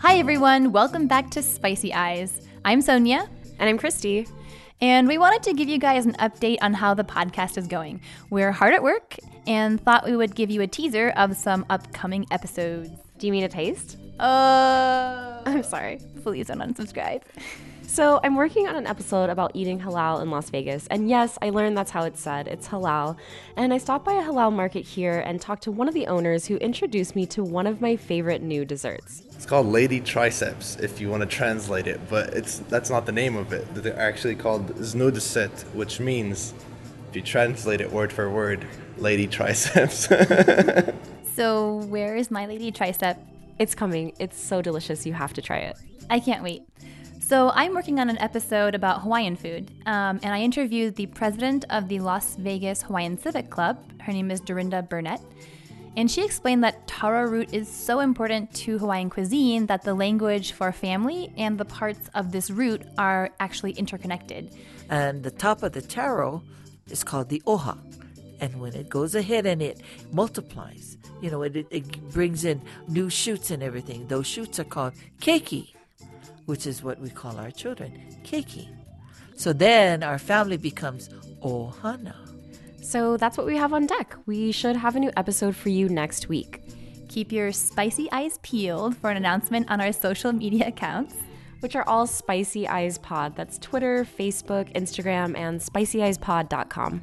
Hi, everyone. Welcome back to Spicy Eyes. I'm Sonia. And I'm Christy. And we wanted to give you guys an update on how the podcast is going. We're hard at work and thought we would give you a teaser of some upcoming episodes. Do you mean a taste? Uh, I'm sorry. Please don't unsubscribe. So, I'm working on an episode about eating halal in Las Vegas. And yes, I learned that's how it's said. It's halal. And I stopped by a halal market here and talked to one of the owners who introduced me to one of my favorite new desserts. It's called Lady Triceps if you want to translate it, but it's that's not the name of it. They're actually called Znudset, which means if you translate it word for word, Lady Triceps. so, where is my Lady Tricep? It's coming. It's so delicious. You have to try it. I can't wait. So, I'm working on an episode about Hawaiian food, um, and I interviewed the president of the Las Vegas Hawaiian Civic Club. Her name is Dorinda Burnett. And she explained that taro root is so important to Hawaiian cuisine that the language for family and the parts of this root are actually interconnected. And the top of the taro is called the oha. And when it goes ahead and it multiplies, you know, it, it brings in new shoots and everything. Those shoots are called keiki which is what we call our children, keiki. So then our family becomes ohana. So that's what we have on deck. We should have a new episode for you next week. Keep your spicy eyes peeled for an announcement on our social media accounts, which are all Spicy Eyes Pod. That's Twitter, Facebook, Instagram, and spicyeyespod.com.